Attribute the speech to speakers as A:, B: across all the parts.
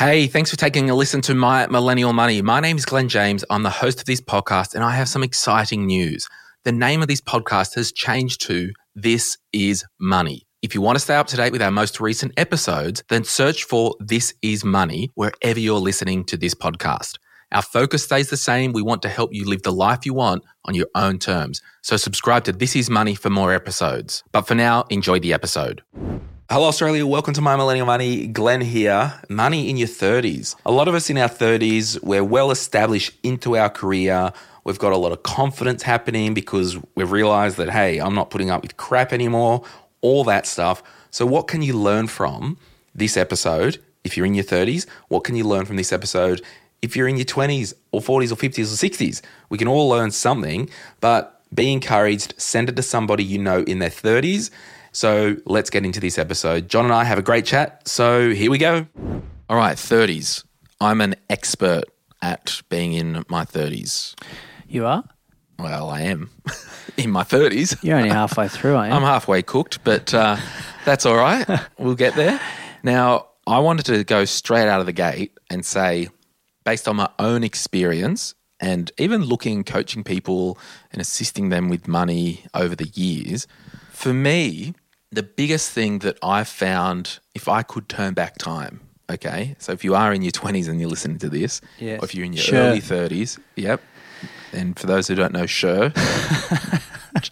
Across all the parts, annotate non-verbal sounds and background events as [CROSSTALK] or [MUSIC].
A: Hey, thanks for taking a listen to My Millennial Money. My name is Glen James. I'm the host of this podcast, and I have some exciting news. The name of this podcast has changed to This is Money. If you want to stay up to date with our most recent episodes, then search for This is Money wherever you're listening to this podcast. Our focus stays the same. We want to help you live the life you want on your own terms. So subscribe to This Is Money for more episodes. But for now, enjoy the episode. Hello, Australia. Welcome to My Millennial Money. Glen here. Money in your 30s. A lot of us in our 30s, we're well established into our career. We've got a lot of confidence happening because we've realized that, hey, I'm not putting up with crap anymore, all that stuff. So, what can you learn from this episode if you're in your 30s? What can you learn from this episode if you're in your 20s or 40s or 50s or 60s? We can all learn something, but be encouraged, send it to somebody you know in their 30s so let's get into this episode. John and I have a great chat. So here we go. All right, 30s. I'm an expert at being in my 30s.
B: You are?
A: Well, I am [LAUGHS] in my 30s.
B: You're only halfway through, aren't you?
A: I'm halfway cooked, but uh, that's all right. [LAUGHS] We'll get there. Now, I wanted to go straight out of the gate and say, based on my own experience and even looking, coaching people and assisting them with money over the years, for me, the biggest thing that I found, if I could turn back time, okay, so if you are in your 20s and you're listening to this,
B: yes.
A: or if you're in your
B: sure.
A: early 30s, yep. And for those who don't know Cher. [LAUGHS]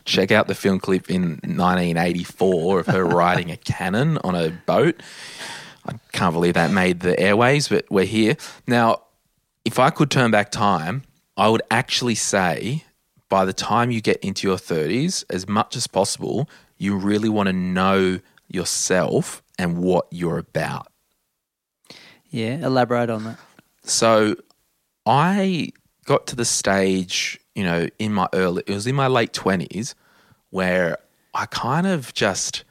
A: check out the film clip in 1984 of her riding a cannon on a boat. I can't believe that made the airways, but we're here. Now, if I could turn back time, I would actually say by the time you get into your 30s, as much as possible, you really want to know yourself and what you're about.
B: Yeah, elaborate on that.
A: So I got to the stage, you know, in my early, it was in my late 20s where I kind of just,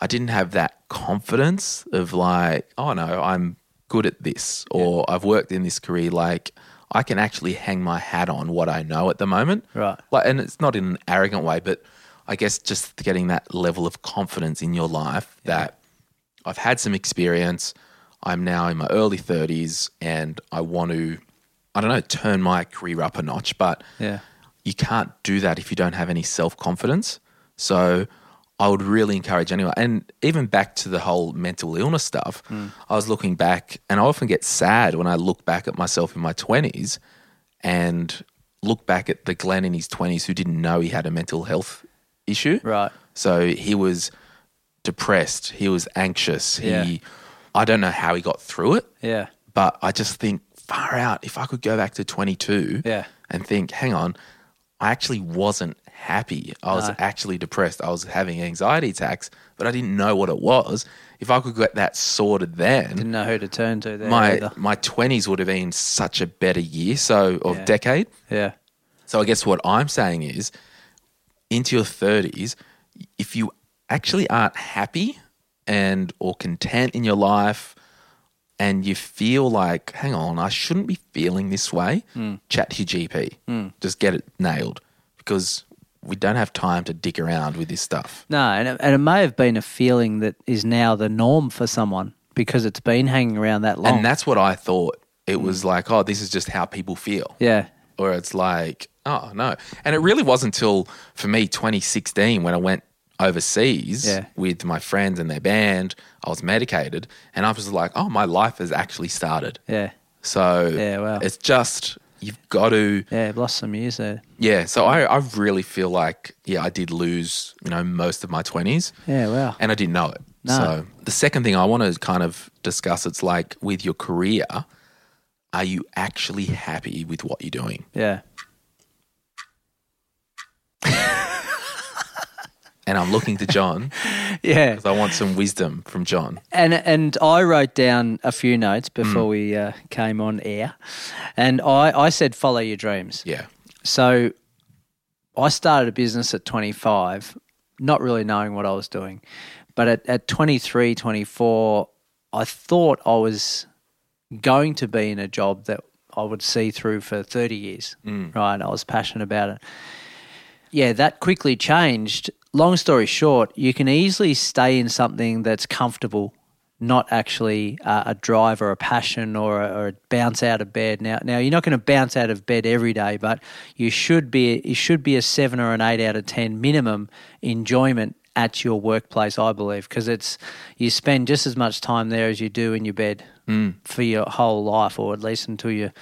A: I didn't have that confidence of like, oh no, I'm good at this or yeah. I've worked in this career. Like, I can actually hang my hat on what I know at the moment.
B: Right.
A: Like, and it's not in an arrogant way, but I guess just getting that level of confidence in your life yeah. that I've had some experience. I'm now in my early 30s and I want to, I don't know, turn my career up a notch. But
B: yeah.
A: you can't do that if you don't have any self confidence. So I would really encourage anyone. And even back to the whole mental illness stuff, mm. I was looking back and I often get sad when I look back at myself in my 20s and look back at the Glen in his 20s who didn't know he had a mental health issue.
B: Right.
A: So he was depressed. He was anxious. He,
B: yeah.
A: I don't know how he got through it.
B: Yeah.
A: But I just think far out. If I could go back to 22
B: yeah.
A: and think, hang on, I actually wasn't happy. I was
B: No.
A: actually depressed. I was having anxiety attacks, but I didn't know what it was. If I could get that sorted then,
B: Didn't know who to turn to
A: my
B: either.
A: my 20s would have been such a better year, so of
B: Yeah.
A: decade.
B: Yeah.
A: So I guess what I'm saying is, into your 30s, if you actually aren't happy and or content in your life, and you feel like, hang on, I shouldn't be feeling this way, hmm. chat to your GP. Hmm. Just get it nailed because we don't have time to dick around with this stuff.
B: No, and it, and it may have been a feeling that is now the norm for someone because it's been hanging around that long.
A: And that's what I thought. It hmm. was like, oh, this is just how people feel.
B: yeah.
A: or it's like, oh no. And it really wasn't until for me 2016 when I went overseas
B: Yeah.
A: with my friends and their band, I was medicated and I was like, oh, my life has actually started.
B: Yeah.
A: So
B: Yeah, wow.
A: it's just you've got to
B: Yeah. I've lost some years there.
A: yeah. So I, I really feel like yeah, I did lose, you know, most of my twenties
B: Yeah. Wow.
A: and I didn't know it.
B: No.
A: So the second thing I want to kind of discuss it's like with your career, are you actually happy with what you're doing?
B: Yeah. [LAUGHS]
A: And I'm looking to John [LAUGHS]
B: Yeah.
A: because I want some wisdom from John.
B: And and I wrote down a few notes before
A: Mm.
B: we uh, came on air, and I I said follow your dreams.
A: Yeah.
B: So I started a business at 25, not really knowing what I was doing. But at, at 23, 24, I thought I was going to be in a job that I would see through for 30 years. Right. I was passionate about it. Yeah, that quickly changed. Long story short, you can easily stay in something that's comfortable not actually uh, a drive or a passion or a, or a bounce out of bed. Now, now you're not going to bounce out of bed every day, but you should be you should be a seven or an eight out of ten minimum enjoyment at your workplace. I believe because it's you spend just as much time there as you do in your bed for your whole life, or at least until you're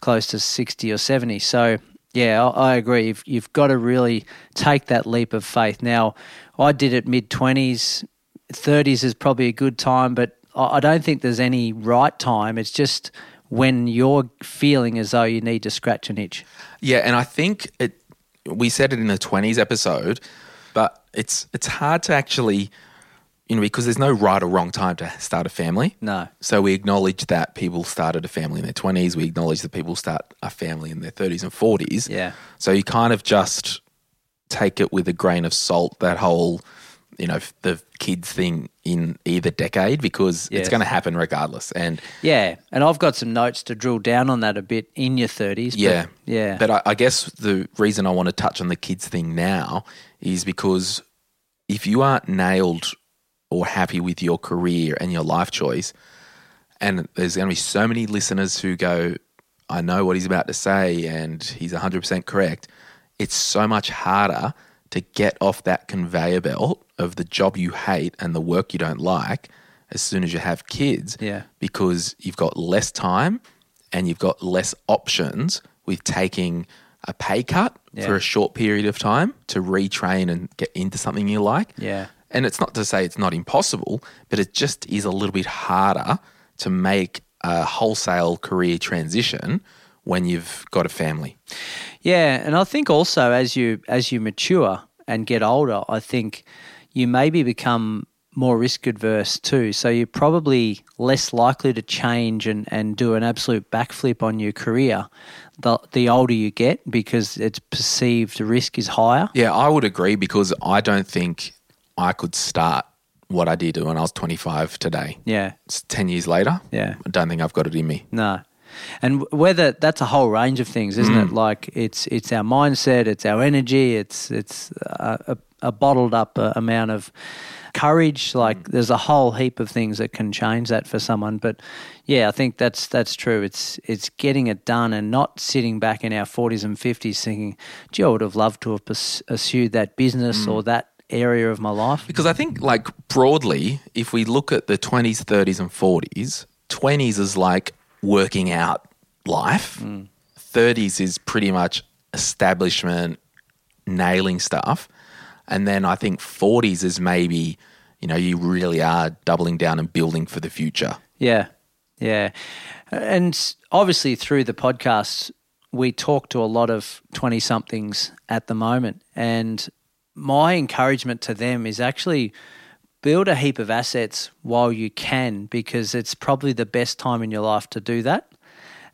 B: close to sixty or seventy. So. Yeah, I agree. You've, you've got to really take that leap of faith. Now, I did it mid 20s, 30s is probably a good time, but I don't think there's any right time. It's just when you're feeling as though you need to scratch an itch.
A: Yeah, and I think it. We said it in the twenties episode, but it's it's hard to actually, you know, because there's no right or wrong time to start a family.
B: No.
A: So we acknowledge that people started a family in their twenties. We acknowledge that people start a family in their thirties and forties.
B: Yeah.
A: So you kind of just take it with a grain of salt. That whole, you know, the kids thing in either decade because
B: Yes.
A: it's going to happen regardless. And
B: Yeah. And I've got some notes to drill down on that a bit in your 30s. but-
A: Yeah.
B: yeah.
A: But I, I guess the reason I want to touch on the kids thing now is because if you aren't nailed or happy with your career and your life choice, and there's going to be so many listeners who go, I know what he's about to say, and he's 100% correct. It's so much harder to get off that conveyor belt of the job you hate and the work you don't like as soon as you have kids
B: Yeah.
A: because you've got less time and you've got less options with taking a pay cut
B: Yeah.
A: for a short period of time to retrain and get into something you like.
B: Yeah.
A: And it's not to say it's not impossible, but it just is a little bit harder to make a wholesale career transition when you've got a family.
B: Yeah, and I think also as you as you mature and get older, I think you maybe become more risk adverse too. So you're probably less likely to change and, and do an absolute backflip on your career the the older you get because it's perceived risk is higher.
A: Yeah, I would agree because I don't think I could start what I did when I was 25 today.
B: Yeah.
A: It's 10 years later.
B: Yeah.
A: I don't think I've got it in me.
B: No. And whether that's a whole range of things, isn't it? Mm. Like it's it's our mindset, it's our energy, it's it's a, a, a bottled up uh, amount of courage. Like mm. there's a whole heap of things that can change that for someone. But yeah, I think that's that's true. It's it's getting it done and not sitting back in our 40s and 50s thinking, "Gee, I would have loved to have pursued that business or mm. that area of my life."
A: Because I think, like, broadly, if we look at the 20s, 30s, and 40s, 20s is like working out life, mm. 30s is pretty much establishment, nailing stuff. And then I think 40s is maybe, you know, you really are doubling down and building for the future.
B: Yeah, yeah, and obviously through the podcast, we talk to a lot of twenty somethings at the moment, and my encouragement to them is actually build a heap of assets while you can, because it's probably the best time in your life to do that,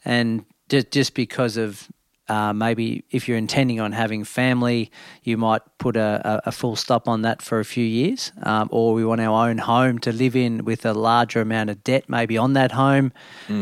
B: and just just because of. Uh, maybe if you're intending on having family, you might put a, a, full stop on that for a few years. Um, or we want our own home to live in with a larger amount of debt, maybe on that home.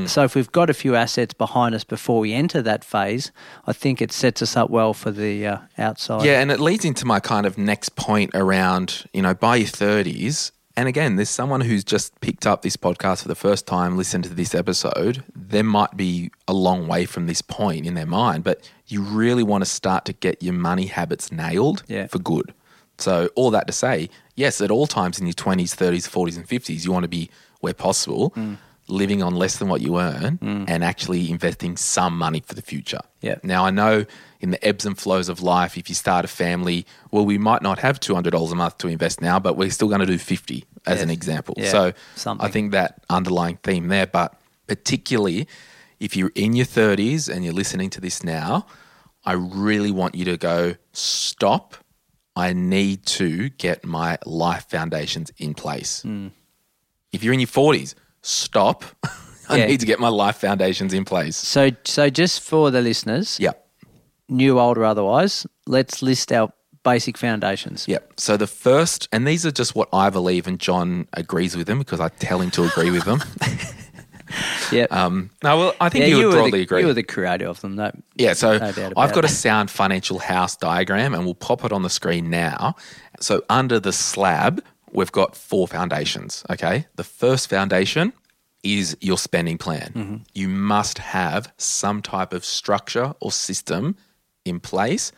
B: So if we've got a few assets behind us before we enter that phase, I think it sets us up well for the uh, outside.
A: Yeah, and it leads into my kind of next point around, you know, by your 30s. And again, there's someone who's just picked up this podcast for the first time, listened to this episode. There might be a long way from this point in their mind, but you really want to start to get your money habits nailed
B: Yeah.
A: for good. So, all that to say, yes, at all times in your 20s, 30s, 40s, and 50s, you want to be, where possible, mm. living on less than what you earn mm. and actually investing some money for the future.
B: Yeah.
A: Now, I know in the ebbs and flows of life, if you start a family, well, we might not have $200 a month to invest now, but we're still going to do 50 as an example.
B: Yeah,
A: So
B: something.
A: I think that underlying theme there, but particularly if you're in your 30s and you're listening to this now, I really want you to go, stop. I need to get my life foundations in place.
B: Hmm.
A: If you're in your 40s, stop. [LAUGHS] I
B: Yeah.
A: need to get my life foundations in place.
B: So, so just for the listeners,
A: Yep.
B: new, old, or otherwise, let's list our basic foundations.
A: Yep. So the first, and these are just what I believe, and John agrees with them because I tell him to agree with them. [LAUGHS]
B: Yep.
A: Um, no, well, I think
B: yeah,
A: you would
B: were
A: broadly
B: the,
A: agree.
B: You were the creator of them. That
A: Yeah, so
B: No
A: I've got a sound financial house diagram and we'll pop it on the screen now. So under the slab, we've got four foundations. Okay. The first foundation is your spending plan. You must have some type of structure or system in place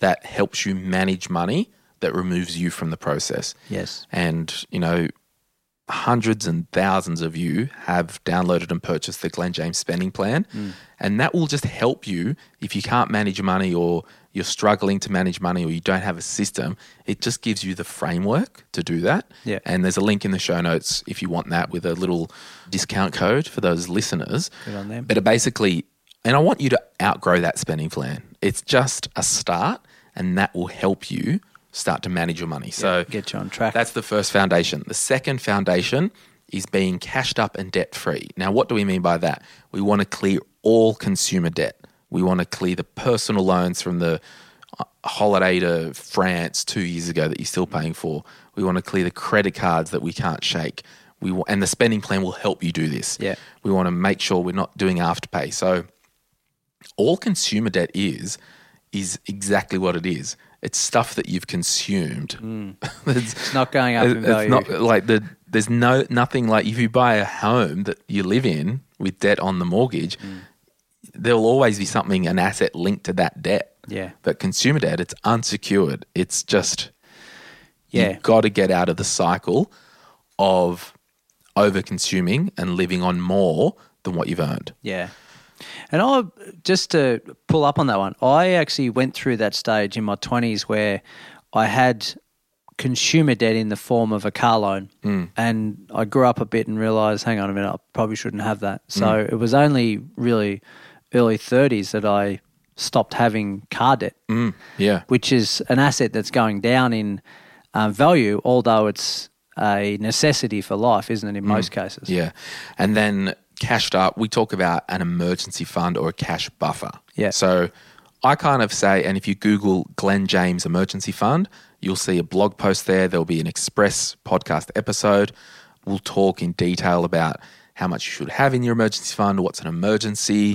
A: that helps you manage money that removes you from the process.
B: Yes.
A: And, you know, hundreds and thousands of you have downloaded and purchased the Glen James spending plan. Hmm. And that will just help you if you can't manage money or you're struggling to manage money or you don't have a system. It just gives you the framework to do that.
B: Yeah.
A: And there's a link in the show notes if you want that with a little discount code for those listeners.
B: Good on them.
A: But it basically, and I want you to outgrow that spending plan. It's just a start, and that will help you start to manage your money. So
B: Get you on track.
A: that's the first foundation. The second foundation is being cashed up and debt free. Now, what do we mean by that? We want to clear all consumer debt. We want to clear the personal loans from the uh, holiday to France two years ago that you're still paying for. We want to clear the credit cards that we can't shake. We and the spending plan will help you do this.
B: Yeah.
A: We want to make sure we're not doing afterpay. So all consumer debt is is exactly what it is. It's stuff that you've consumed. [LAUGHS] It's-
B: it's not going up in
A: it's not like the there's no nothing like if you buy a home that you live in with debt on the mortgage,
B: Mm.
A: there will always be something an asset linked to that debt.
B: yeah.
A: But consumer debt, it's unsecured. It's just
B: Yeah.
A: you've got to get out of the cycle of over consuming and living on more than what you've earned.
B: Yeah. And I just to pull up on that one, I actually went through that stage in my twenties where I had consumer debt in the form of a car loan, and I grew up a bit and realised, hang on a minute, I probably shouldn't have that. So it was only really early thirties that I stopped having car debt,
A: Mm, yeah.
B: which is an asset that's going down in uh, value, although it's a necessity for life, isn't it? In most cases,
A: Yeah. And then cashed up, we talk about an emergency fund or a cash buffer.
B: Yeah.
A: So I kind of say, and if you Google Glen James Emergency Fund, you'll see a blog post there. There'll be an express podcast episode. We'll talk in detail about how much you should have in your emergency fund, what's an emergency.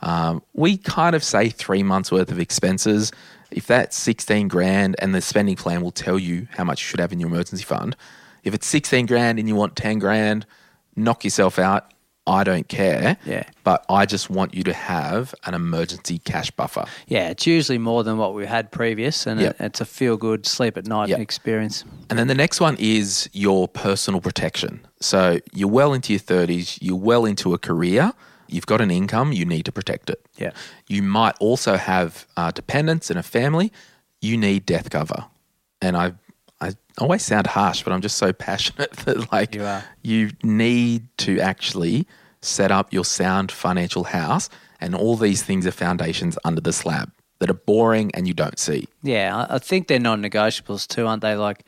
A: Um, we kind of say three months worth of expenses. If that's 16 grand and the spending plan will tell you how much you should have in your emergency fund. If it's 16 grand and you want 10 grand, knock yourself out. I don't care.
B: Yeah.
A: But I just want you to have an emergency cash buffer.
B: Yeah, it's usually more than what we had previous, and
A: Yep.
B: it, it's a feel good sleep at night
A: Yep.
B: experience.
A: And then the next one is your personal protection. So you're well into your 30s, you're well into a career, you've got an income, you need to protect it.
B: Yeah.
A: You might also have uh, dependents and a family, you need death cover. And I, I always sound harsh, but I'm just so passionate [LAUGHS] that like
B: You
A: you need to actually set up your sound financial house. And all these things are foundations under the slab that are boring and you don't see.
B: Yeah, I think they're non-negotiables too, aren't they? Like,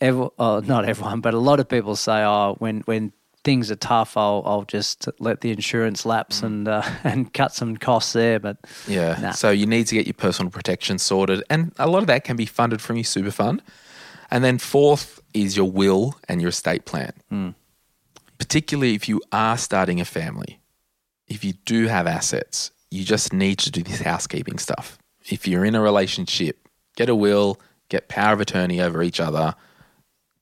B: every, oh, not everyone, but a lot of people say, "Oh, when when things are tough, I'll I'll just let the insurance lapse and uh, [LAUGHS] and cut some costs there." But
A: Yeah.
B: Nah.
A: So you need to get your personal protection sorted. And a lot of that can be funded from your super fund. And then fourth is your will and your estate plan. Hmm. Particularly if you are starting a family. If you do have assets, you just need to do this housekeeping stuff. If you're in a relationship, get a will, get power of attorney over each other,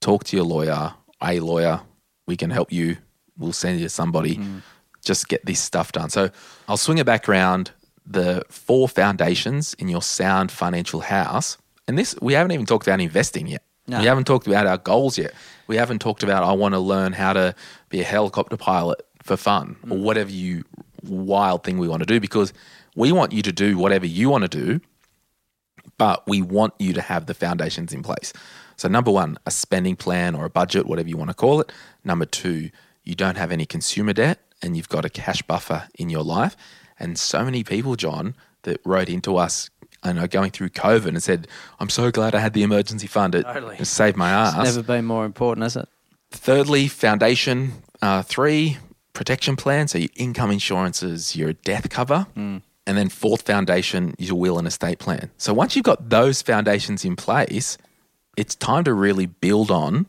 A: talk to your lawyer, a lawyer, we can help you. We'll send you somebody. Hmm. Just get this stuff done. So I'll swing it back around the four foundations in your sound financial house. And this, we haven't even talked about investing yet.
B: No.
A: We haven't talked about our goals yet. We haven't talked about, I want to learn how to be a helicopter pilot for fun or mm. whatever you wild thing we want to do because we want you to do whatever you want to do but we want you to have the foundations in place. So, number one, a spending plan or a budget, whatever you want to call it. Number two, you don't have any consumer debt and you've got a cash buffer in your life. And so many people, John, that wrote into us, I know, going through COVID and said, I'm so glad I had the emergency fund. It,
B: Totally.
A: it saved my ass.
B: it's never been more important, has it?
A: Thirdly, foundation. Uh, three, protection plan. So your income insurances, your death cover. And then fourth foundation is your will and estate plan. So once you've got those foundations in place, it's time to really build on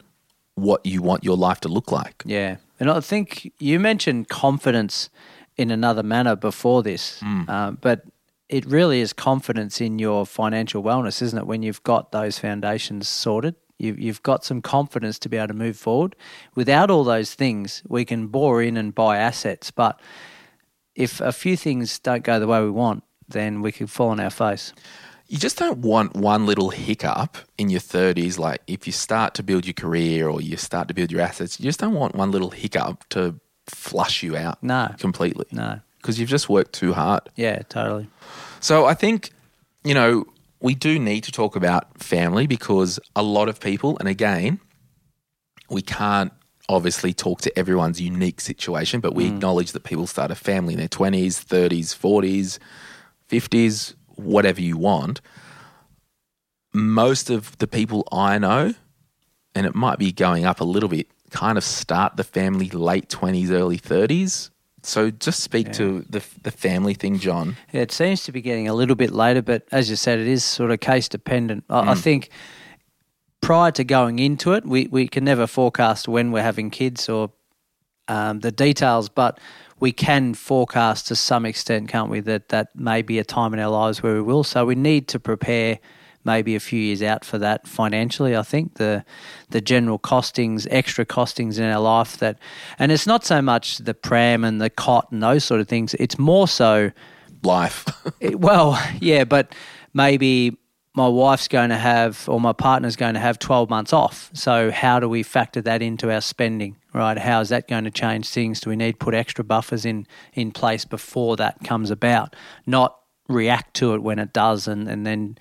A: what you want your life to look like.
B: Yeah, and I think you mentioned confidence in another manner before this, um, but it really is confidence in your financial wellness, isn't it? When you've got those foundations sorted, You, you've got some confidence to be able to move forward. Without all those things, we can bore in and buy assets. But if a few things don't go the way we want, then we could fall on our face.
A: You just don't want one little hiccup in your 30s. Like if you start to build your career or you start to build your assets, you just don't want one little hiccup to flush you out
B: No.
A: completely
B: No.
A: Because you've just worked too hard.
B: Yeah, totally.
A: So I think, you know, we do need to talk about family because a lot of people, and again, we can't obviously talk to everyone's unique situation, but we mm. acknowledge that people start a family in their 20s, 30s, 40s, 50s, whatever you want. Most of the people I know, and it might be going up a little bit, kind of start the family late 20s, early 30s. So just speak to the, the family thing, John.
B: Yeah, it seems to be getting a little bit later, but as you said, it is sort of case dependent. I, I think prior to going into it, we, we can never forecast when we're having kids or um, the details, but we can forecast to some extent, can't we, that that may be a time in our lives where we will. So we need to prepare maybe a few years out for that financially. I think the the general costings, extra costings in our life that, and it's not so much the pram and the cot and those sort of things. It's more so
A: Life. [LAUGHS]
B: it- well, yeah, but maybe my wife's going to have or my partner's going to have 12 months off. So how do we factor that into our spending, right? How is that going to change things? Do we need to put extra buffers in in place before that comes about? Not react to it when it does and, and then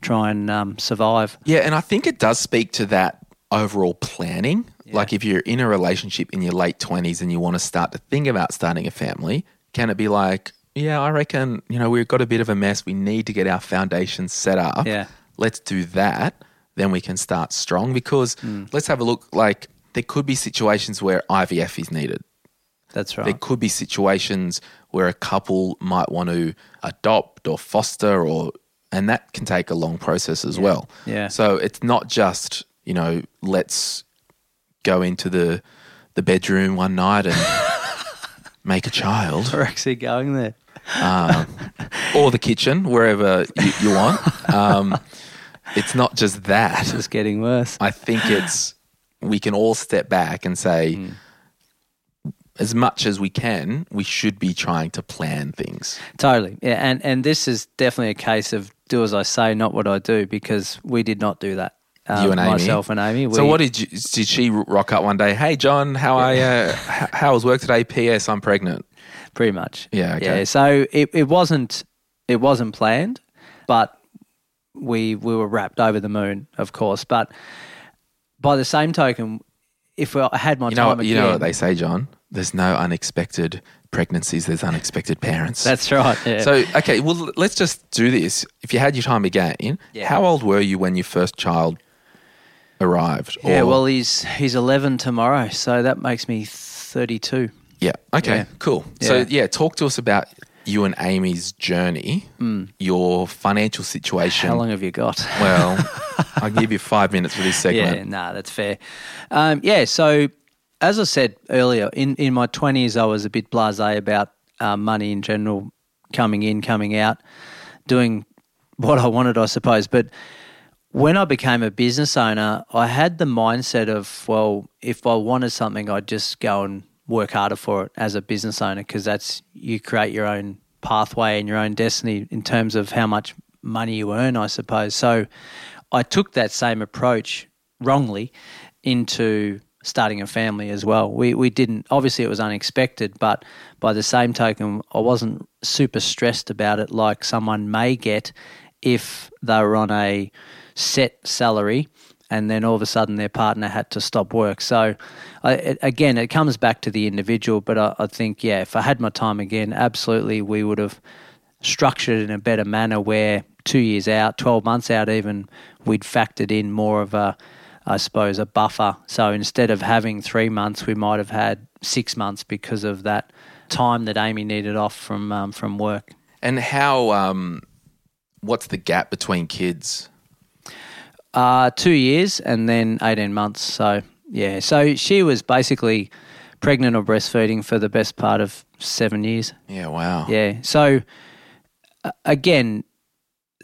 B: try and um, survive.
A: Yeah, and I think it does speak to that overall planning. Like if you're in a relationship in your late 20s and you want to start to think about starting a family, can it be like, yeah, I reckon, you know, we've got a bit of a mess. We need to get our foundation set up.
B: Yeah.
A: Let's do that. Then we can start strong because let's have a look. Like there could be situations where IVF is needed.
B: That's right.
A: There could be situations where a couple might want to adopt or foster or and that can take a long process as well.
B: Yeah.
A: So it's not just, you know, let's go into the the bedroom one night and [LAUGHS] make a child
B: We're actually going there.
A: um, or the kitchen, wherever you, you want. Um, it's not just that.
B: It's getting worse.
A: I think it's we can all step back and say,
B: Hmm.
A: As much as we can, we should be trying to plan things.
B: Totally. Yeah, and and this is definitely a case of do as I say, not what I do, because we did not do that. Um,
A: you and Amy,
B: myself and Amy.
A: so what did you, did she rock up one day? Hey John, how I uh, how was work today? P.S. I'm pregnant.
B: pretty much.
A: Yeah, okay.
B: Yeah. So it, it wasn't it wasn't planned, but we we were rapt over the moon, of course. But by the same token, if I had my
A: You know,
B: time
A: you know what they say, John. There's no unexpected pregnancies. There's unexpected parents.
B: that's right. Yeah.
A: So okay, well let's just do this. If you had your time again,
B: Yeah.
A: how old were you when your first child arrived?
B: yeah.
A: Or-
B: Well, he's he's eleven tomorrow, so that makes me thirty two.
A: yeah. Okay,
B: Yeah.
A: cool. So
B: Yeah.
A: talk to us about you and Amy's journey, your financial situation.
B: Mm. How long have you got?
A: Well, [LAUGHS] I'll give you five minutes for this segment.
B: Yeah, nah, that's fair. Um, yeah, so as I said earlier, in, in my 20s, I was a bit blase about uh, money in general, coming in, coming out, doing what I wanted, I suppose. But when I became a business owner, I had the mindset of, well, if I wanted something, I'd just go and work harder for it as a business owner because that's you create your own pathway and your own destiny in terms of how much money you earn, I suppose. So I took that same approach wrongly into starting a family as well. We we didn't obviously it was unexpected, but by the same token, I wasn't super stressed about it like someone may get if they were on a set salary and then all of a sudden their partner had to stop work. So I, it, again, it comes back to the individual, but I, I think yeah, if I had my time again, absolutely we would have structured it in a better manner where two years out, 12 months out even, we'd factored in more of a, I suppose, a buffer. So instead of having three months, we might have had six months because of that time that Amy needed off from um, from work.
A: And how? Um, what's the gap between kids?
B: Uh, two years and then 18 months. So, yeah. So she was basically pregnant or breastfeeding for the best part of seven years.
A: Yeah. Wow.
B: Yeah. So, uh, again,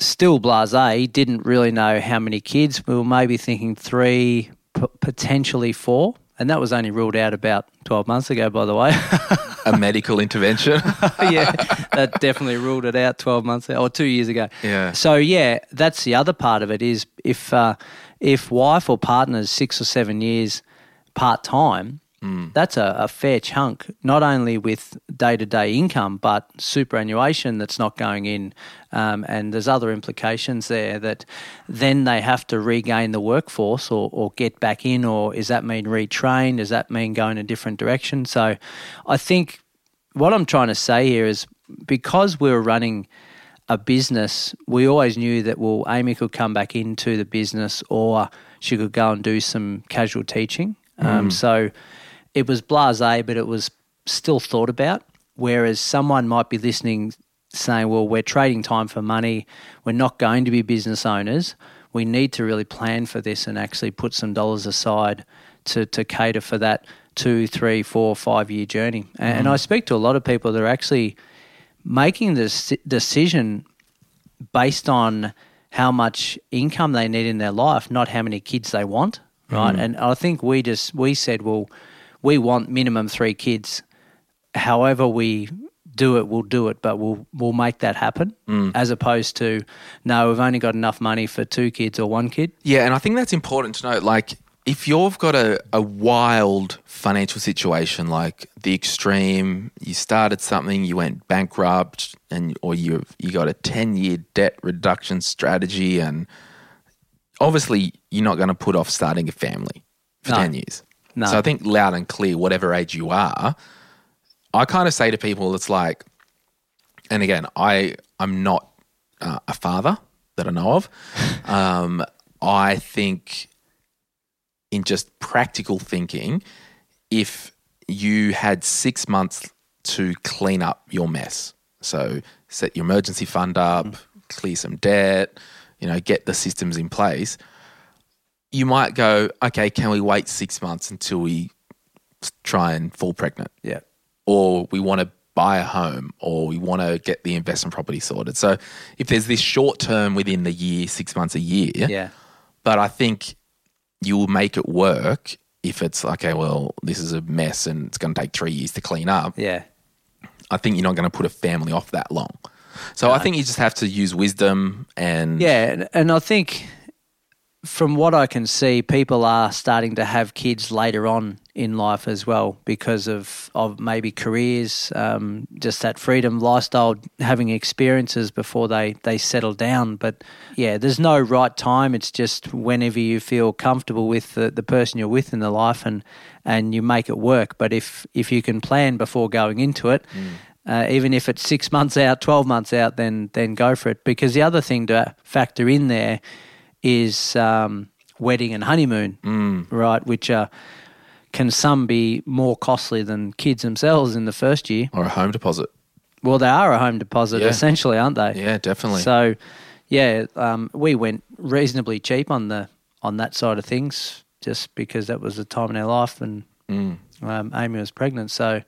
B: still blase, didn't really know how many kids. We were maybe thinking three, p- potentially four. And that was only ruled out about 12 months ago, by the way. [LAUGHS]
A: A medical intervention. [LAUGHS]
B: yeah, that definitely ruled it out 12 months ago, or two years ago.
A: Yeah.
B: So, yeah, that's the other part of it is if, uh, if wife or partner is six or seven years part time, that's a, a fair chunk, not only with day to day income, but superannuation that's not going in. Um, and there's other implications there that then they have to regain the workforce or, or get back in, or does that mean retrain? Does that mean going a different direction? So I think what I'm trying to say here is because we were running a business, we always knew that well, Amy could come back into the business or she could go and do some casual teaching. Um, so it was blasé, but it was still thought about. Whereas someone might be listening saying, well, we're trading time for money. We're not going to be business owners. We need to really plan for this and actually put some dollars aside to, to cater for that two, three, four, five year journey. And, and I speak to a lot of people that are actually making this decision based on how much income they need in their life, not how many kids they want, right? Mm-hmm. And I think we just we said, well, we want minimum three kids. However, we do it, we'll do it, but we'll we'll make that happen. Mm. As opposed to, no, we've only got enough money for two kids or one kid.
A: Yeah, and I think that's important to note. Like, if you've got a, a wild financial situation, like the extreme, you started something, you went bankrupt, and or you you got a ten year debt reduction strategy, and obviously you're not going to put off starting a family for
B: No.
A: ten years.
B: No.
A: So I think loud and clear, whatever age you are, I kind of say to people, it's like, and again, I I'm not uh, a father that I know of. [LAUGHS] um, I think in just practical thinking, if you had six months to clean up your mess, so set your emergency fund up, clear some debt, you know, get the systems in place, you might go, okay, can we wait six months until we try and fall pregnant?
B: Yeah.
A: or we want to buy a home or we want to get the investment property sorted. So if there's this short term within the year, six months a year,
B: Yeah.
A: but I think you will make it work if it's okay, well, this is a mess and it's going to take three years to clean up.
B: Yeah.
A: I think you're not going to put a family off that long. So I think you just have to use wisdom and
B: Yeah, and, and I think from what I can see, people are starting to have kids later on in life as well because of of maybe careers, um, just that freedom lifestyle, having experiences before they they settle down. But yeah, there's no right time. It's just whenever you feel comfortable with the, the person you're with in the life and and you make it work. But if if you can plan before going into it. Uh, even if it's six months out, twelve months out, then then go for it. Because the other thing to factor in there is um, wedding and honeymoon, right? Which uh, can some be more costly than kids themselves in the first year.
A: or a home deposit.
B: Well, they are a home deposit
A: Yeah.
B: essentially, aren't they?
A: Yeah, definitely.
B: So, yeah, um, we went reasonably cheap on the on that side of things, just because that was the time in our life, and
A: Mm.
B: um, Amy was pregnant. So,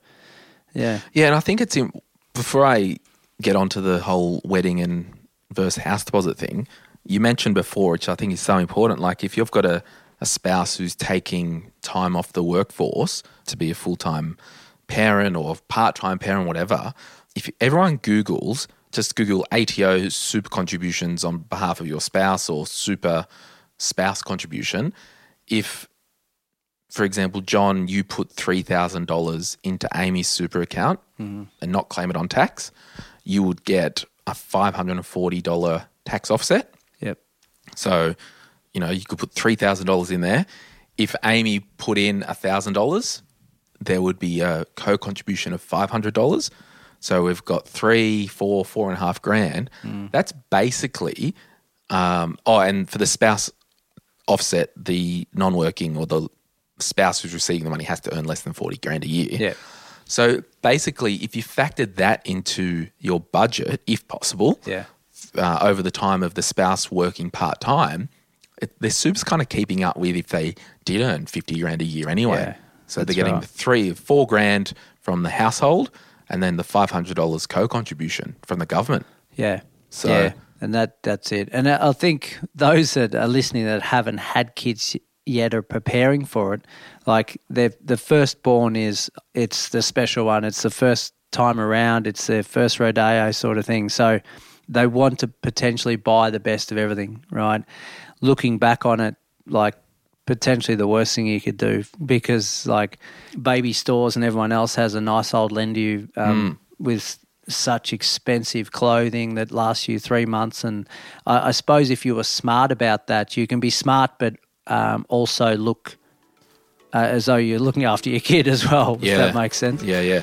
B: yeah,
A: Yeah, and I think it's in, before I get onto the whole wedding and versus house deposit thing. You mentioned before, which I think is so important. Like if you've got a, a spouse who's taking time off the workforce to be a full time parent or part time parent, whatever. If everyone Googles, just Google ATO super contributions on behalf of your spouse or super spouse contribution. If for example, John, you put $3,000 into Amy's super account mm-hmm. and not claim it on tax, you would get a $540 tax offset. So, you know, you could put $3,000 in there. If Amy put in $1,000, there would be a co contribution of $500. So we've got three, four, four and a half grand. That's basically, um, oh, and for the spouse offset, the non working or the spouse who's receiving the money has to earn less than 40 grand a year.
B: yeah,
A: So basically, if you factored that into your budget, if possible,
B: yeah,
A: uh, over the time of the spouse working part time, their soup's kind of keeping up with if they did earn 50 grand a year anyway.
B: Yeah,
A: so they're getting
B: right.
A: three, four grand from the household and then the $500 co contribution from the government.
B: yeah.
A: So
B: yeah, and that that's it. And I think those that are listening that haven't had kids yet are preparing for it. Like the the firstborn is it's the special one. It's the first time around. It's their first rodeo sort of thing. So they want to potentially buy the best of everything, right? Looking back on it, like potentially the worst thing you could do because like baby stores and everyone else has a nice old lend you um, with such expensive clothing that lasts you three months and I, I suppose if you were smart about that you can be smart but um, also look uh, as though you're looking after your kid as well if
A: Yeah.
B: that makes sense
A: yeah, yeah.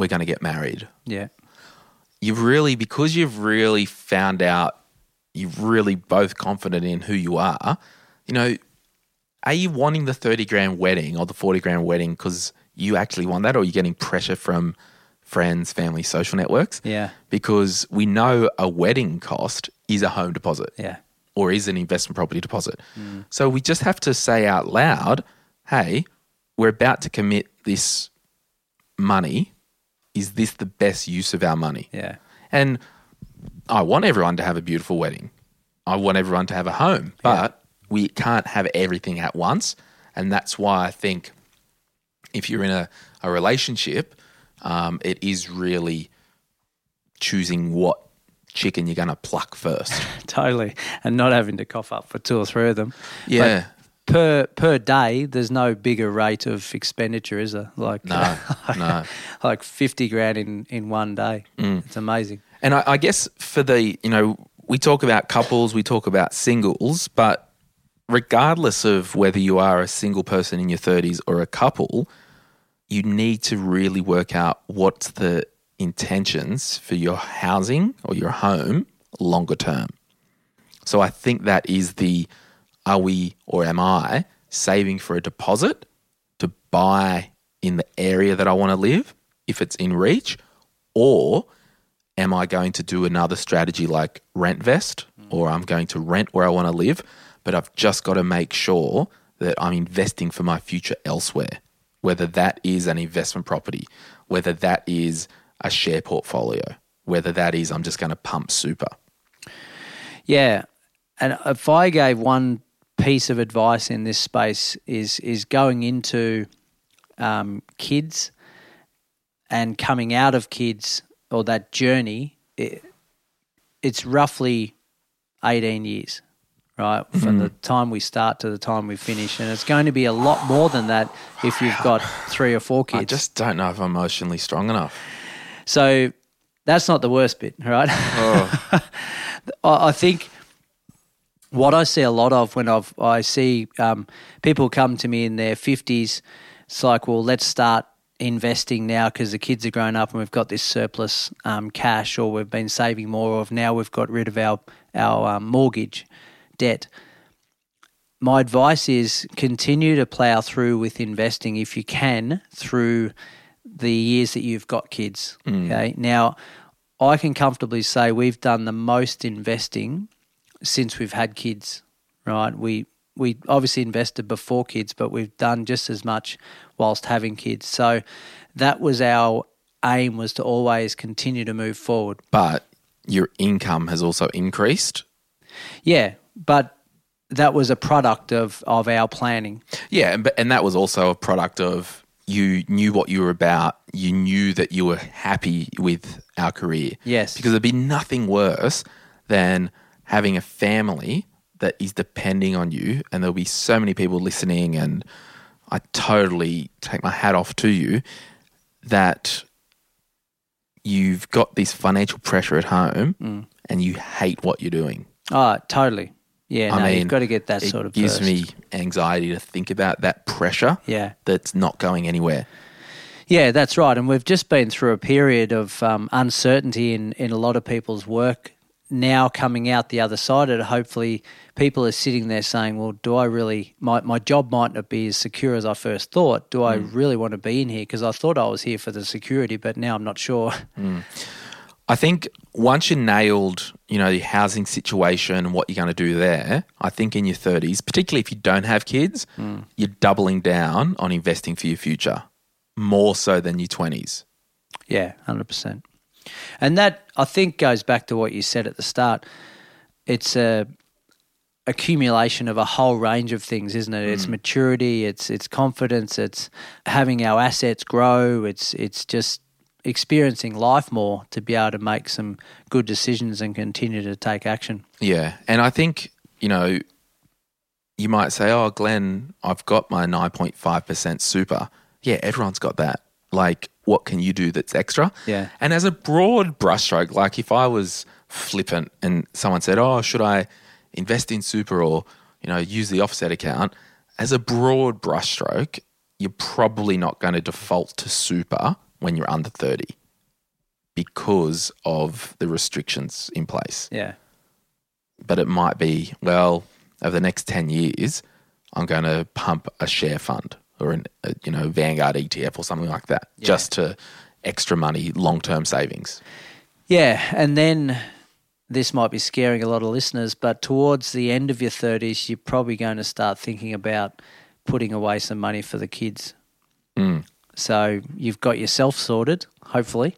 A: we're going to get married.
B: yeah
A: You've really, because you've really found out, you're really both confident in who you are, you know, are you wanting the 30 grand wedding or the 40 grand wedding because you actually want that or you're getting pressure from friends, family, social networks?
B: yeah
A: Because we know a wedding cost is a home deposit.
B: yeah
A: or is an investment property deposit. Mm. So we just have to say out loud, hey, we're about to commit this money. Is this the best use of our money?
B: yeah
A: And I want everyone to have a beautiful wedding. I want everyone to have a home, but we can't have everything at once. And that's why I think if you're in a, a relationship, um, it is really choosing what chicken you're going to pluck first. [LAUGHS]
B: totally and not having to cough up for two or three of them
A: Yeah.
B: Per per day there's no bigger rate of expenditure is there like
A: No, [LAUGHS] no.
B: like 50 grand in in one day
A: Mm.
B: it's amazing
A: And I, I guess for the, you know, we talk about couples, we talk about singles, but regardless of whether you are a single person in your 30s or a couple, you need to really work out what's the intentions for your housing or your home longer term. So I think that is the are we or am I saving for a deposit to buy in the area that I want to live if it's in reach? Or am I going to do another strategy like rent vest hmm. or I'm going to rent where I want to live but I've just got to make sure that I'm investing for my future elsewhere whether that is an investment property whether that is a share portfolio whether that is I'm just going to pump super?
B: Yeah, and if I gave one piece of advice in this space is is going into um, kids and coming out of kids or that journey. It, it's roughly eighteen years, right, from the time we start to the time we finish, and it's going to be a lot more than that if you've got three or four kids.
A: I just don't know if I'm emotionally strong enough
B: So that's not the worst bit, right? [LAUGHS] I I think what I see a lot of when I've, I see um, people come to me in their 50s, it's like, well, let's start investing now because the kids are grown up and we've got this surplus um, cash or we've been saving more of now we've got rid of our, our um, mortgage debt. My advice is continue to plow through with investing if you can through the years that you've got kids. Okay. Now, I can comfortably say we've done the most investing since we've had kids, right? We we obviously invested before kids, but we've done just as much whilst having kids. So that was our aim was to always continue to move forward.
A: but your income has also increased
B: Yeah, but that was a product of of our planning.
A: Yeah, and, but- and that was also a product of you knew what you were about. You knew that you were happy with our career.
B: Yes.
A: Because there'd be nothing worse than having a family that is depending on you, and there'll be so many people listening, and I totally take my hat off to you that you've got this financial pressure at home and you hate what you're doing.
B: Oh, totally. Yeah,
A: I
B: no,
A: mean,
B: you've got to get that sort of
A: It
B: gives
A: me anxiety to think about that pressure
B: Yeah.
A: that's not going anywhere.
B: Yeah, that's right. And we've just been through a period of um, uncertainty in, in a lot of people's work now coming out the other side of it, hopefully people are sitting there saying, well, do I really, my, my job might not be as secure as I first thought. Do I mm. really want to be in here? Because I thought I was here for the security, but now I'm not sure. [LAUGHS] Mm.
A: I think once you nailed, you know, the housing situation and what you're going to do there, I think in your 30s, particularly if you don't have kids, mm. you're doubling down on investing for your future more so than your 20s.
B: Yeah, hundred percent. And that I think goes back to what you said at the start. It's a accumulation of a whole range of things, isn't it? It's hmm. maturity, it's it's confidence, it's having our assets grow, it's it's just experiencing life more to be able to make some good decisions and continue to take action.
A: Yeah. And I think, you know, you might say, oh, Glen, I've got my 9.5% super. Yeah, everyone's got that. Like, what can you do that's extra?
B: Yeah.
A: And as a broad brushstroke, like if I was flippant and someone said, oh, should I invest in super or, you know, use the offset account? As a broad brushstroke, you're probably not going to default to super when you're under 30 because of the restrictions in place
B: Yeah.
A: but it might be well over the next 10 years i'm going to pump a share fund or an a, you know vanguard etf or something like that just to extra money long-term savings
B: Yeah, and then this might be scaring a lot of listeners, but towards the end of your 30s, you're probably going to start thinking about putting away some money for the kids.
A: Mm.
B: So you've got yourself sorted, hopefully,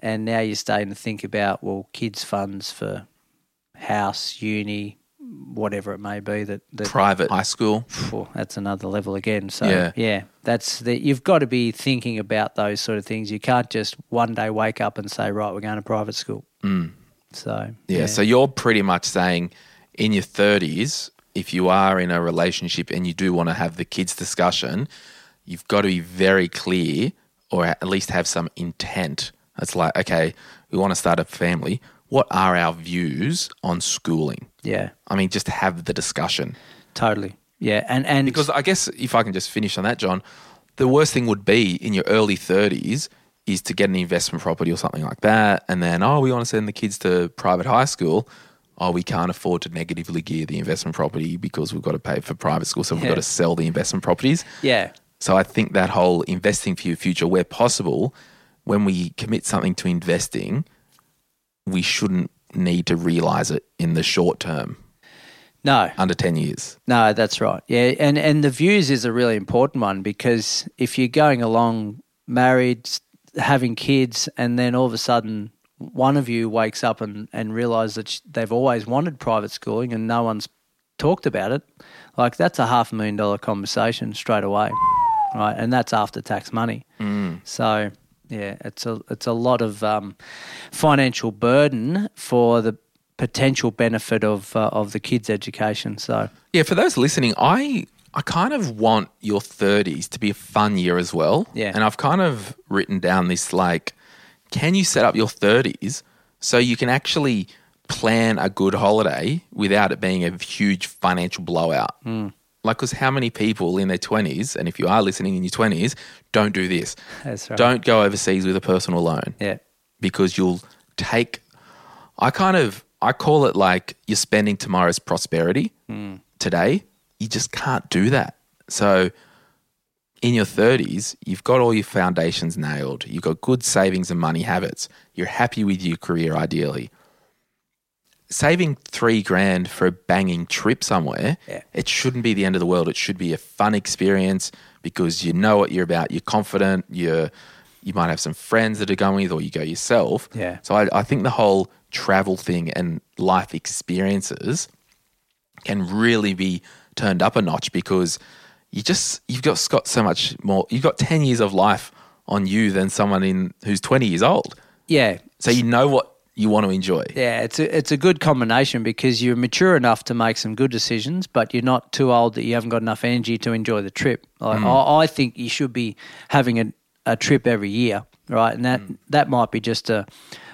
B: and now you're starting to think about, well, kids' funds for house, uni, whatever it may be. That, that
A: private high school
B: Phew, that's another level again. So
A: Yeah.
B: yeah, that's the you've got to be thinking about those sort of things. You can't just one day wake up and say, right, we're going to private school.
A: Mm.
B: So
A: yeah, so you're pretty much saying in your 30s if you are in a relationship and you do want to have the kids discussion you've got to be very clear or at least have some intent it's like okay we want to start a family what are our views on schooling
B: yeah,
A: I mean, just have the discussion.
B: totally. Yeah, and and
A: Because I guess if I can just finish on that, John, the worst thing would be in your early 30s is to get an investment property or something like that. And then, oh, we want to send the kids to private high school. Oh, we can't afford to negatively gear the investment property because we've got to pay for private school. So we've
B: Yeah.
A: got to sell the investment properties.
B: yeah,
A: So I think that whole investing for your future, where possible, when we commit something to investing, we shouldn't need to realize it in the short term,
B: no,
A: under 10 years.
B: no, that's right. Yeah, and and the views is a really important one because if you're going along married, having kids, and then all of a sudden one of you wakes up and and realizes that they've always wanted private schooling and no one's talked about it, like that's a half a million dollar conversation straight away, right? And that's after tax money. Mm. So yeah, it's a it's a lot of um, financial burden for the potential benefit of uh, of the kids' education. So
A: Yeah, for those listening, I I kind of want your 30s to be a fun year as well.
B: Yeah.
A: And I've kind of written down this like, can you set up your 30s so you can actually plan a good holiday without it being a huge financial blowout? Like, because how many people in their 20s, and if you are listening in your 20s, don't do this?
B: that's right.
A: Don't go overseas with a personal loan
B: yeah,
A: because you'll take I kind of I call it like you're spending tomorrow's prosperity hmm. today. You just can't do that. So in your 30s, you've got all your foundations nailed. You've got good savings and money habits. You're happy with your career ideally. Saving 3 grand for a banging trip somewhere,
B: Yeah.
A: it shouldn't be the end of the world. It should be a fun experience because you know what you're about. You're confident. You're you might have some friends that are going with, or you go yourself.
B: Yeah.
A: So I, I think the whole travel thing and life experiences can really be turned up a notch because you just you've got got so much more. You've got ten years of life on you than someone in who's twenty years old.
B: yeah,
A: So you know what you want to enjoy.
B: yeah. It's a it's a good combination because you're mature enough to make some good decisions, but you're not too old that you haven't got enough energy to enjoy the trip. Like, hmm. I, I think you should be having a, a trip every year, right? And that hmm. that might be just a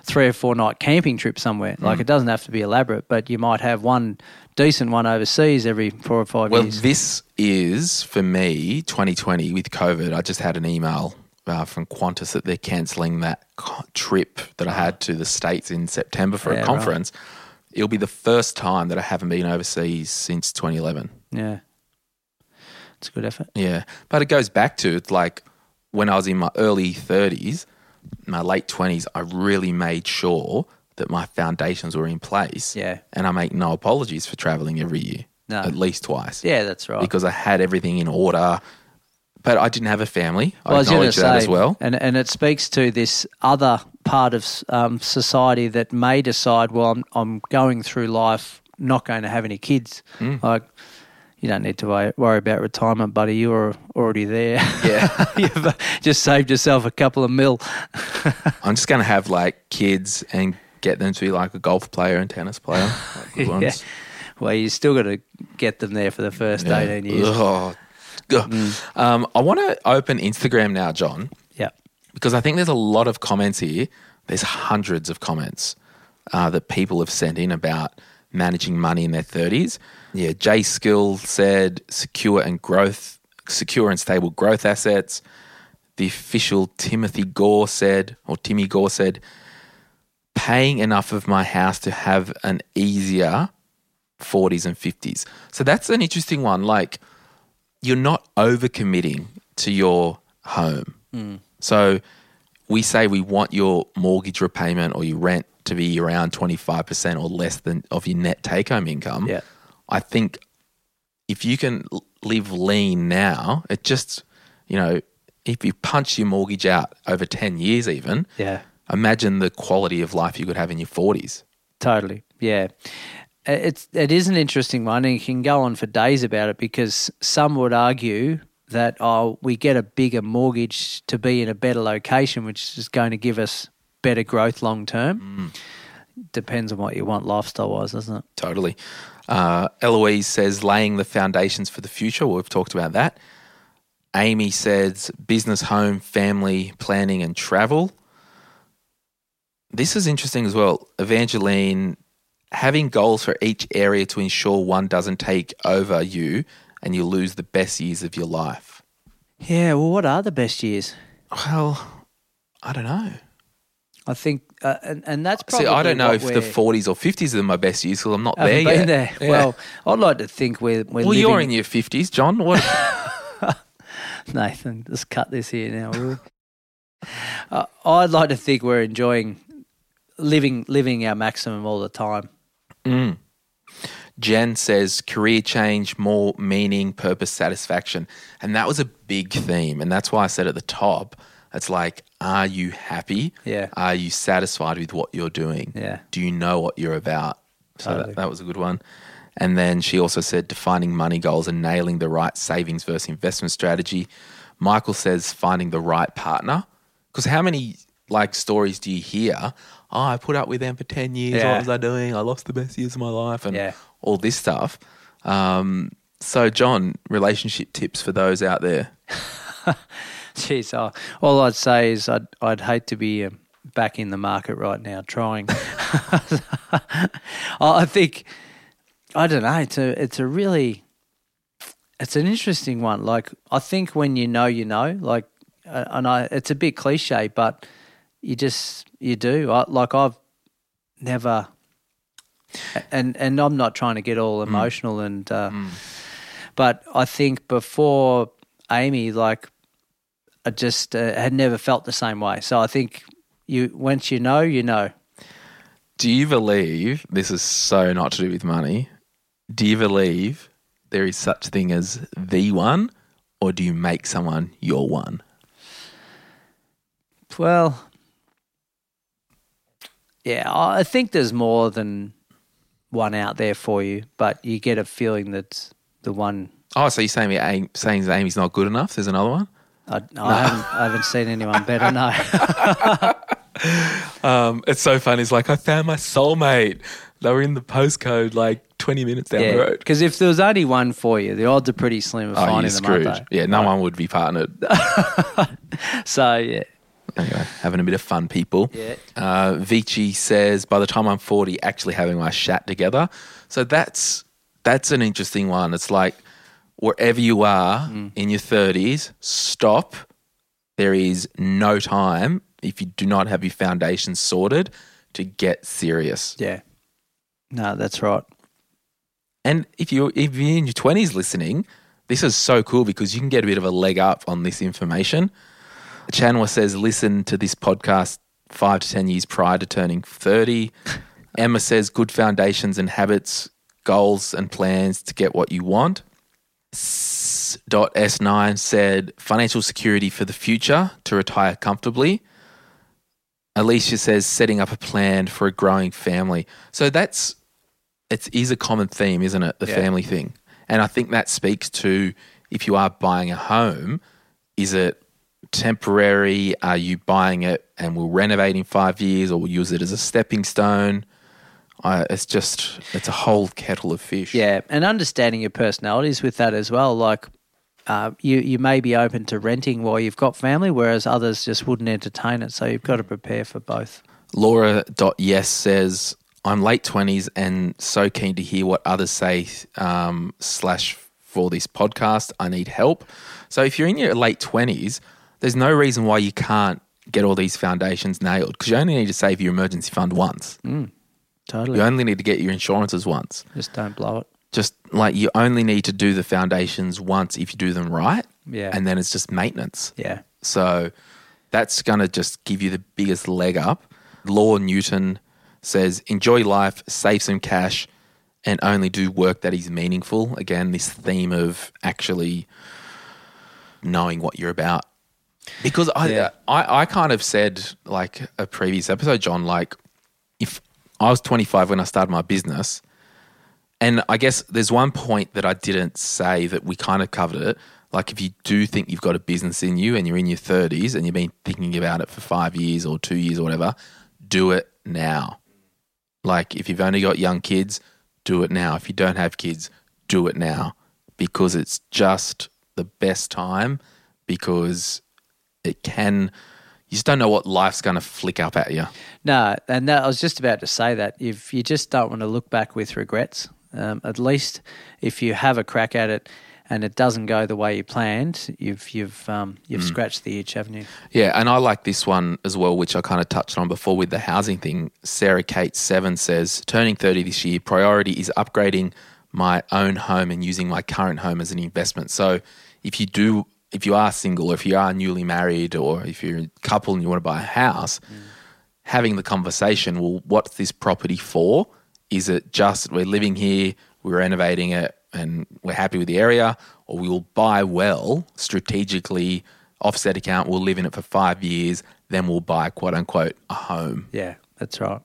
B: three or four night camping trip somewhere. Like hmm. it doesn't have to be elaborate, but you might have one decent one overseas every four or five
A: Well,
B: years.
A: Well, this is for me 2020 with COVID. I just had an email uh, from Qantas that they're cancelling that trip that I had to the States in September for
B: Yeah,
A: a
B: right.
A: conference. it'll be the first time that I haven't been overseas since 2011.
B: Yeah. It's a good effort.
A: Yeah. But it goes back to it's like when I was in my early 30s, my late 20s, I really made sure that my foundations were in place.
B: Yeah.
A: And I make no apologies for traveling every year,
B: No.
A: at least twice,
B: Yeah, that's right.
A: because I had everything in order. But I didn't have a family. I
B: Well, I
A: acknowledge that
B: say,
A: as well.
B: and and it speaks to this other part of um, society that may decide, well, I'm I'm going through life not going to have any kids.
A: Hmm.
B: Like, you don't need to worry, about retirement, buddy. You're already there.
A: Yeah. [LAUGHS]
B: You've uh, just saved yourself a couple of mil. [LAUGHS]
A: I'm just going to have like kids and get them to be like a golf player and tennis player. Like [LAUGHS]
B: Yeah. Well, you still got to get them there for the first
A: Yeah.
B: 18 years.
A: Ugh. Ugh. Um, I want to open Instagram now, John.
B: Yeah.
A: because I think there's a lot of comments here. There's hundreds of comments uh, that people have sent in about managing money in their 30s. Yeah, Jay Skill said secure and growth, secure and stable growth assets. The official Timothy Gore said, or Timmy Gore said, paying enough of my house to have an easier 40s and 50s. So that's an interesting one. Like, you're not overcommitting to your home. So we say we want your mortgage repayment or your rent to be around 25% or less than of your net take home income.
B: Yeah.
A: I think if you can live lean now, it just, you know, if you punch your mortgage out over 10 years even,
B: Yeah.
A: imagine the quality of life you could have in your 40s.
B: Totally. Yeah. Uh, It's it is an interesting one and you can go on for days about it because some would argue that oh we get a bigger mortgage to be in a better location which is going to give us better growth long term. Depends on what you want lifestyle wise, doesn't it?
A: Totally. Uh, Eloise says laying the foundations for the future. Well, we've talked about that. Amy says business, home, family, planning, and travel. This is interesting as well. Evangeline, having goals for each area to ensure one doesn't take over you and you lose the best years of your life.
B: Yeah, well what are the best years?
A: Well, I don't know.
B: I think uh, and, and that's
A: See,
B: probably
A: I don't know if the
B: we're-
A: 40s or 50s are my best years because I'm not there yet.
B: there.
A: Yeah.
B: Well, I'd like to think we're we're
A: well,
B: living
A: you're in your 50s, John. What? [LAUGHS] [LAUGHS]
B: Nathan, just cut this here now. uh, I'd like to think we're enjoying living living our maximum all the time.
A: Mm. Jen says career change, more meaning, purpose, satisfaction. And that was a big theme. And that's why I said at the top, it's like, are you happy?
B: Yeah.
A: Are you satisfied with what you're doing?
B: Yeah.
A: Do you know what you're about? So
B: Totally.
A: that, that was a good one. And then she also said defining money goals and nailing the right savings versus investment strategy. Michael says finding the right partner. Because how many like stories do you hear? Oh, I put up with them for 10 years.
B: Yeah.
A: What was I doing? I lost the best years of my life and
B: Yeah.
A: all this stuff. Um, so, John, relationship tips for those out there. [LAUGHS]
B: Jeez, oh, all I'd say is I'd I'd hate to be um, back in the market right now trying. [LAUGHS] I think I don't know. It's a it's a really it's an interesting one. Like I think when you know, you know. Like, uh, and I it's a bit cliche, but you just you do. I, like I've never, and and I'm not trying to get all emotional and, uh, but I think before Amy, like I just uh, had never felt the same way. So I think you once you know, you know.
A: Do you believe this is so not to do with money? Do you believe there is such thing as the one, or do you make someone your one?
B: Well, yeah, I think there's more than one out there for you, but you get a feeling that the one.
A: Oh, so you're saying Amy, saying that Amy's not good enough? There's another one.
B: I, I haven't I haven't seen anyone better. No, [LAUGHS]
A: Um, it's so funny. It's like I found my soulmate. They were in the postcode like 20 minutes down the road.
B: because if there was only one for you, the odds are pretty slim of
A: Oh,
B: finding them,
A: screwed. Yeah, no one would be partnered. [LAUGHS]
B: So yeah,
A: anyway, having a bit of fun, people.
B: Yeah.
A: Uh, Vici says, by the time I'm 40, actually having my chat together. So that's that's an interesting one. It's like wherever you are
B: Mm.
A: in your 30s, stop. There is no time if you do not have your foundations sorted to get serious.
B: yeah, No, that's right.
A: And if you if you're in your twenties listening, this is so cool because you can get a bit of a leg up on this information. Chanwa says, listen to this podcast five to ten years prior to turning thirty. [LAUGHS] Emma says, good foundations and habits, goals and plans to get what you want. S- Dot S9 said, financial security for the future to retire comfortably. Alicia says, setting up a plan for a growing family. So that's it is a common theme, isn't it? The
B: Yeah.
A: family thing. And I think that speaks to if you are buying a home, is it temporary? Are you buying it and we'll renovate in five years or will use it as a stepping stone? I, it's just, it's a whole kettle of fish.
B: Yeah, and understanding your personalities with that as well. Like, uh, you you may be open to renting while you've got family, whereas others just wouldn't entertain it. So you've got to prepare for both.
A: Laura.yes says, I'm late 20s and so keen to hear what others say um, slash for this podcast. I need help. So if you're in your late 20s, there's no reason why you can't get all these foundations nailed because you only need to save your emergency fund once.
B: Mm, totally.
A: You only need to get your insurances once.
B: Just don't blow it.
A: Just like you only need to do the foundations once if you do them right.
B: Yeah.
A: And then it's just maintenance.
B: Yeah.
A: So that's going to just give you the biggest leg up. Law Newton says, enjoy life, save some cash, and only do work that is meaningful. Again, this theme of actually knowing what you're about. Because I,
B: Yeah.
A: I, I kind of said, like a previous episode, John, like if I was 25 when I started my business, and I guess there's one point that I didn't say that we kind of covered it. Like if you do think you've got a business in you and you're in your 30s and you've been thinking about it for five years or two years or whatever, do it now. Like if you've only got young kids, do it now. If you don't have kids, do it now because it's just the best time because it can, you just don't know what life's going to flick up at you.
B: No, and that, I was just about to say that if you just don't want to look back with regrets, um, at least if you have a crack at it and it doesn't go the way you planned, you've you've um, you've scratched the itch, haven't you?
A: Yeah, and I like this one as well, which I kind of touched on before with the housing thing. Sarah Kate Seven says, turning 30 this year, priority is upgrading my own home and using my current home as an investment. So if you do, if you are single or if you are newly married or if you're a couple and you want to buy a house, mm. having the conversation, well, what's this property for? Is it just we're living here, we're renovating it, and we're happy with the area, or we will buy well strategically, offset account, we'll live in it for five years, then we'll buy quote unquote a home.
B: Yeah, that's right.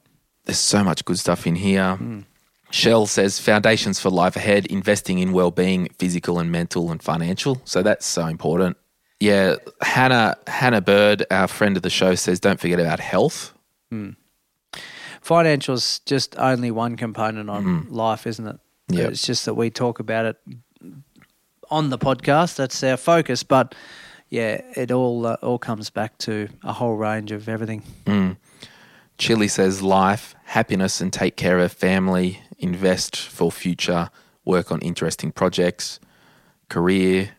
A: There's so much good stuff in here. Mm. Shell says foundations for life ahead, investing in well-being, physical and mental and financial. So that's so important. Yeah, Hannah Hannah Bird, our friend of the show, says don't forget about health. Hmm.
B: Financial's just only one component on hmm. life, isn't it?
A: Yep.
B: It's just that we talk about it on the podcast. That's our focus, but yeah, it all uh, all comes back to a whole range of everything. Hmm.
A: Chili says life, happiness, and take care of family, invest for future, work on interesting projects, career.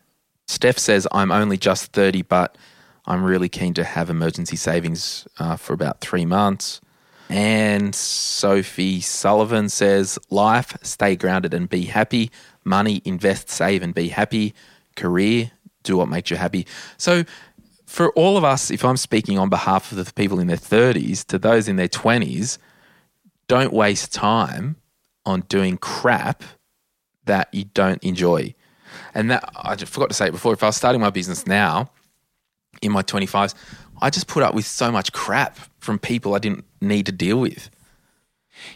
A: Steph says, I'm only just 30, but I'm really keen to have emergency savings uh, for about three months. And Sophie Sullivan says, life, stay grounded and be happy. Money, invest, save, and be happy. Career, do what makes you happy. So, for all of us, if I'm speaking on behalf of the people in their 30s to those in their 20s, don't waste time on doing crap that you don't enjoy. And that I just forgot to say it before. If I was starting my business now in my 25s, I just put up with so much crap from people I didn't need to deal with.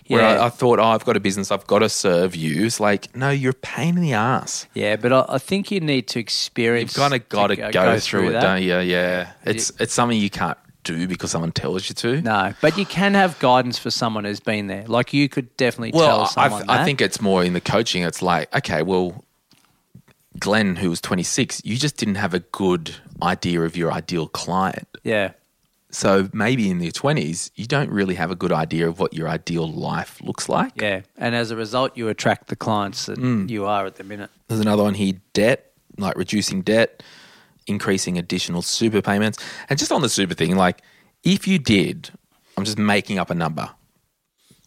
A: Where I, I thought, oh, I've got a business, I've got to serve you. It's like, no, you're a pain in the ass.
B: Yeah, but I, I think you need to experience.
A: You've kind of got to go, through, it,
B: that.
A: don't you? Yeah, it's it's something you can't do because someone tells you to.
B: No, but you can have guidance for someone who's been there. Like you could definitely
A: well,
B: tell
A: I,
B: someone
A: I
B: that.
A: think it's more in the coaching. It's like, okay, well, Glen, who was 26, you just didn't have a good idea of your ideal client.
B: yeah,
A: So maybe in your 20s, you don't really have a good idea of what your ideal life looks like.
B: yeah, and as a result, you attract the clients that
A: Mm.
B: you are at the minute.
A: There's another one here debt, like reducing debt, increasing additional super payments. And just on the super thing, like if you did, I'm just making up a number,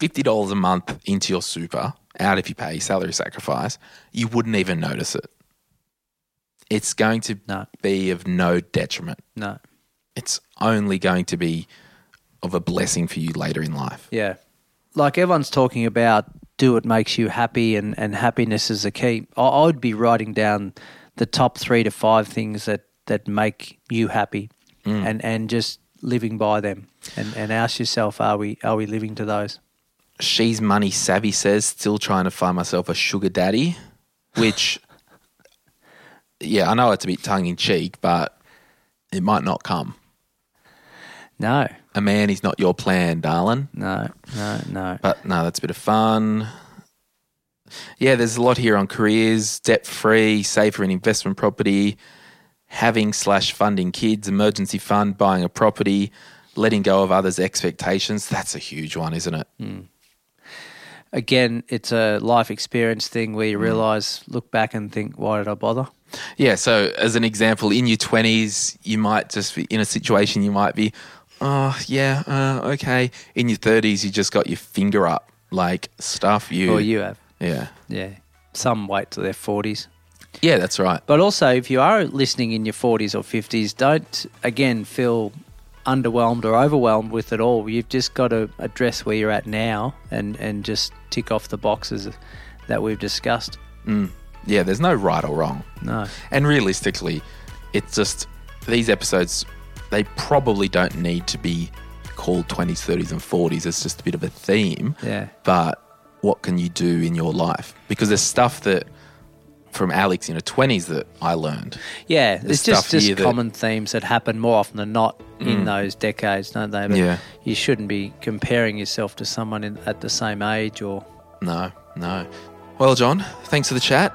A: $50 a month into your super, out if you pay salary sacrifice, you wouldn't even notice it. It's going to
B: No.
A: be of no detriment.
B: No.
A: It's only going to be of a blessing for you later in life.
B: Yeah. Like everyone's talking about do what makes you happy and, and happiness is the key. I, I would be writing down the top three to five things that, that make you happy mm. and, and just living by them and, and ask yourself, are we are we living to those?
A: She's money savvy says, still trying to find myself a sugar daddy, which, [LAUGHS] yeah, I know it's a bit tongue in cheek, but it might not come.
B: No,
A: A man is not your plan, darling.
B: no, no, no.
A: But no, that's a bit of fun. Yeah, there's a lot here on careers, debt free, safer in investment property, having slash funding kids, emergency fund, buying a property, letting go of others' expectations. That's a huge one, isn't it?
B: Again, it's a life experience thing where you realize, look back and think, why did I bother?
A: Yeah. So, as an example, in your 20s, you might just be in a situation, you might be, oh, yeah, uh, okay. In your 30s, you just got your finger up, like stuff you.
B: Or you have.
A: Yeah.
B: Yeah. Some wait till their 40s.
A: Yeah, that's right.
B: But also, if you are listening in your 40s or 50s, don't again feel underwhelmed or overwhelmed with it all. You've just got to address where you're at now and, and just tick off the boxes that we've discussed. Mm.
A: Yeah, there's no right or wrong.
B: No.
A: And realistically, it's just these episodes, they probably don't need to be called 20s, 30s, and 40s. It's just a bit of a theme.
B: Yeah.
A: But what can you do in your life? Because there's stuff that from Alex in her 20s that I learned.
B: Yeah,
A: There's
B: it's just, just
A: that-
B: common themes that happen more often than not in mm. those decades, don't they? But
A: Yeah.
B: you shouldn't be comparing yourself to someone in, at the same age or.
A: No, no. Well, John, thanks for the chat.